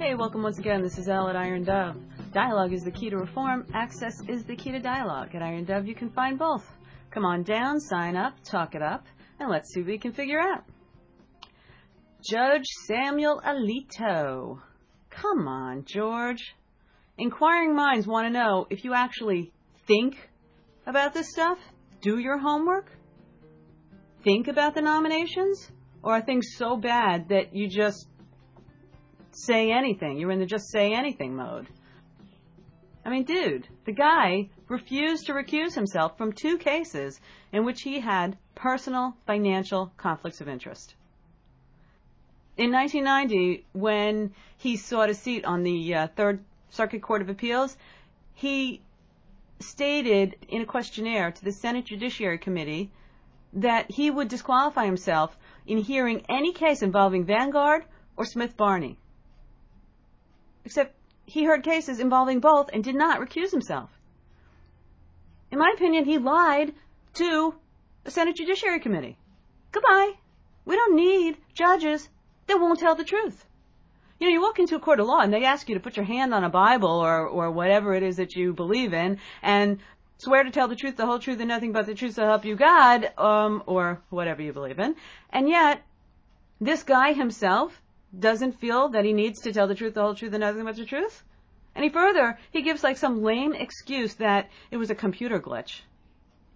Hey, welcome once again. This is Elle at Iron Dove. Dialogue is the key to reform. Access is the key to dialogue. At Iron Dove, you can find both. Come on down, sign up, talk it up, and let's see what we can figure out. Judge Samuel Alito. Come on, George. Inquiring minds want to know if you actually think about this stuff, do your homework, think about the nominations, or are things so bad that you just say anything? You're in the just say anything mode. I mean, dude, the guy refused to recuse himself from two cases in which he had personal financial conflicts of interest. In 1990, when he sought a seat on the uh, Third Circuit Court of Appeals, he stated in a questionnaire to the Senate Judiciary Committee that he would disqualify himself in hearing any case involving Vanguard or Smith Barney. Except he heard cases involving both and did not recuse himself. In my opinion, he lied to the Senate Judiciary Committee. Goodbye. We don't need judges that won't tell the truth. You know, you walk into a court of law and they ask you to put your hand on a Bible or, or whatever it is that you believe in and swear to tell the truth, the whole truth, and nothing but the truth to help you God, um, or whatever you believe in. And yet, this guy himself doesn't feel that he needs to tell the truth, the whole truth, and nothing but the truth? Any further, he gives like some lame excuse that it was a computer glitch.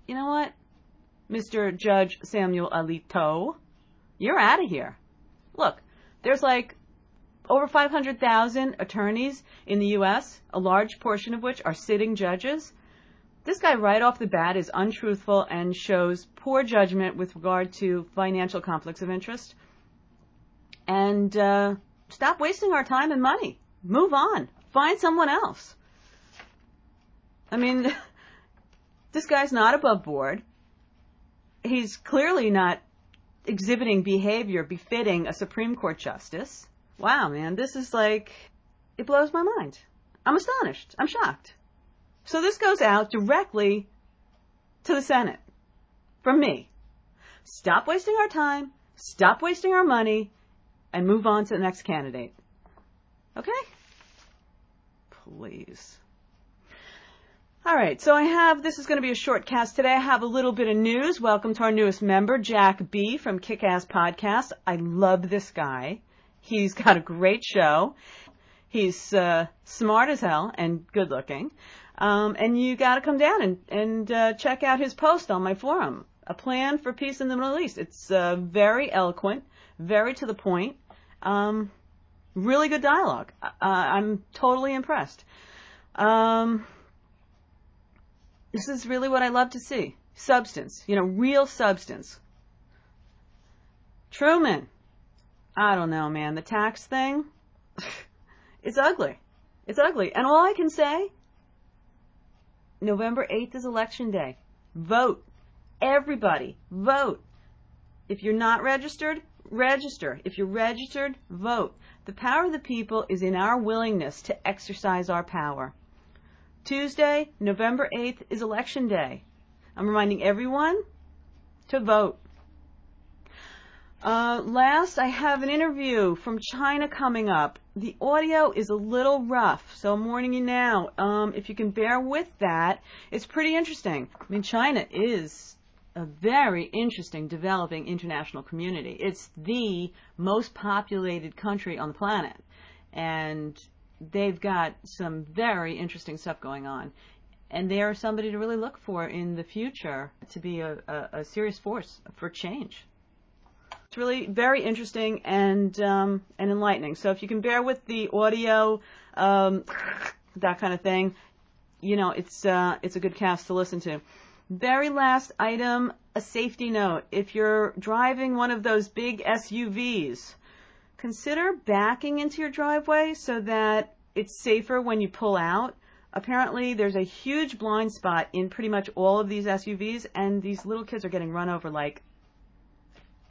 You know what? Mr. Judge Samuel Alito, you're out of here. Look, there's like over 500,000 attorneys in the U.S., a large portion of which are sitting judges. This guy, right off the bat, is untruthful and shows poor judgment with regard to financial conflicts of interest and uh, stop wasting our time and money. Move on. Find someone else. I mean, this guy's not above board. He's clearly not exhibiting behavior befitting a Supreme Court justice. Wow, man, this is like, it blows my mind. I'm astonished. I'm shocked. So this goes out directly to the Senate from me. Stop wasting our time. Stop wasting our money and move on to the next candidate. Okay? Please. All right, so I have, this is going to be a short cast today. I have a little bit of news. Welcome to our newest member, Jack B. from Kickass Podcast. I love this guy. He's got a great show. He's uh, smart as hell and good looking. Um, and you got to come down and, and uh, check out his post on my forum, A Plan for Peace in the Middle East. It's uh, very eloquent, very to the point. Um, really good dialogue. Uh, I'm totally impressed. Um, this is really what I love to see. Substance, you know, real substance. Truman. I don't know, man. The tax thing, it's ugly. It's ugly. And all I can say, November 8th is election day. Vote. Everybody, vote. If you're not registered, register. If you're registered, vote. The power of the people is in our willingness to exercise our power. Tuesday, November 8th is election day. I'm reminding everyone to vote. Uh, last, I have an interview from China coming up. The audio is a little rough, so I'm warning you now. Um, if you can bear with that, it's pretty interesting. I mean, China is a very interesting developing international community. It's the most populated country on the planet. And they've got some very interesting stuff going on. And they are somebody to really look for in the future to be a, a, a serious force for change. It's really very interesting and um, and enlightening. So if you can bear with the audio, um, that kind of thing, you know, it's uh, it's a good cast to listen to. Very last item, a safety note. If you're driving one of those big SUVs, consider backing into your driveway so that it's safer when you pull out. Apparently, there's a huge blind spot in pretty much all of these SUVs, and these little kids are getting run over like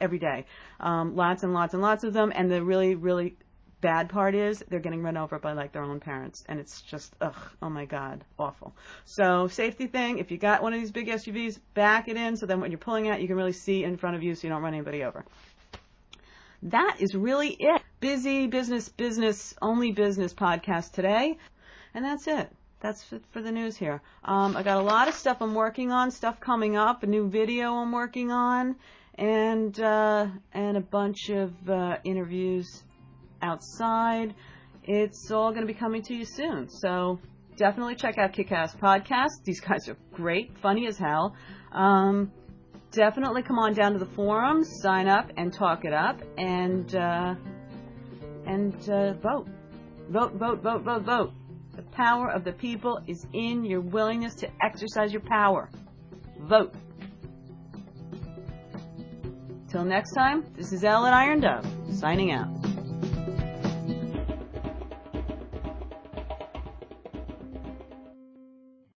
every day. Um, lots and lots and lots of them, and the really, really bad part is they're getting run over by like their own parents and it's just ugh oh my god awful so safety thing if you got one of these big SUVs back it in so then when you're pulling out you can really see in front of you so you don't run anybody over that is really it busy business, business, only business podcast today. And that's it. That's for the news here. Um, I got a lot of stuff I'm working on, stuff coming up, a new video I'm working on, and uh, and a bunch of uh, interviews outside. It's all going to be coming to you soon. So definitely check out Kickass Podcast. These guys are great, funny as hell. Um, definitely come on down to the forums, sign up, and talk it up, and uh, and uh, vote, vote, vote, vote, vote, vote. The power of the people is in your willingness to exercise your power. Vote. Till next time, this is Ellen Iron Dove, signing out.